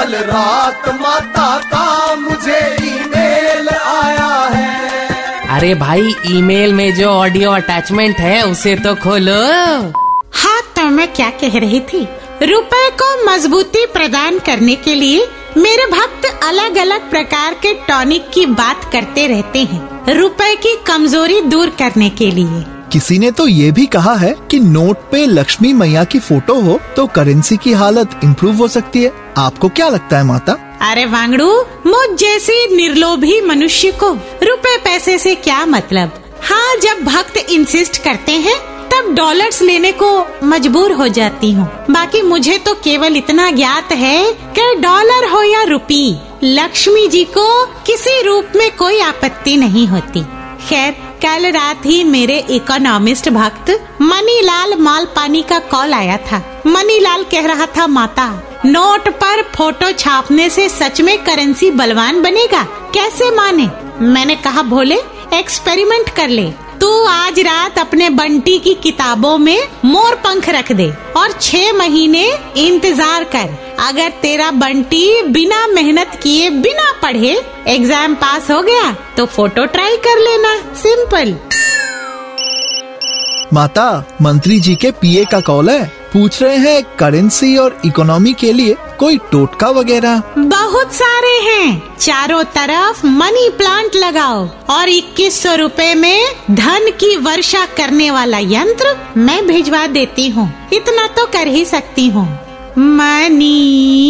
कल रात माता का मुझे ईमेल आया है। अरे भाई ईमेल में जो ऑडियो अटैचमेंट है उसे तो खोलो। हाँ तो मैं क्या कह रही थी? रुपए को मजबूती प्रदान करने के लिए मेरे भक्त अलग अलग प्रकार के टॉनिक की बात करते रहते हैं। रुपए की कमज़ोरी दूर करने के लिए। किसी ने तो ये भी कहा है कि नोट पे लक्ष्मी मैया की फ़ोटो हो तो करेंसी की हालत इम्प्रूव हो सकती है। आपको क्या लगता है माता? अरे वांगड़ू, मुझ जैसे निर्लोभी मनुष्य को रुपए पैसे से क्या मतलब? हाँ जब भक्त इंसिस्ट करते हैं, तब डॉलर्स लेने को मजबूर हो जाती हूँ। बाकी मुझे तो केवल इतना ज्ञात है कि डॉलर हो या रुपी लक्ष्मी जी को किसी रूप में कोई आपत्ति नहीं होती। खैर कल रात ही मेरे इकोनॉमिस्ट भक्त मनीलाल मालपानी का कॉल आया था। मनीलाल कह रहा था, माता, नोट पर फ़ोटो छापने से सच में करेंसी बलवान बनेगा, कैसे माने? मैंने कहा, भोले, एक्सपेरिमेंट कर ले। तू आज रात अपने बंटी की किताबों में मोर पंख रख दे और छह महीने इंतज़ार कर। अगर तेरा बंटी बिना मेहनत किए, बिना पढ़े एग्ज़ाम पास हो गया तो फ़ोटो ट्राई कर लेना। सिंपल माता, मंत्री जी के पीए का कॉल है। पूछ रहे हैं करेंसी और इकोनॉमी के लिए कोई टोटका वगैरह। बहुत सारे हैं। चारों तरफ़ मनी प्लांट लगाओ। और इक्कीस सौ रूपए में धन की वर्षा करने वाला यंत्र मैं भिजवा देती हूँ। इतना तो कर ही सकती हूँ। मनी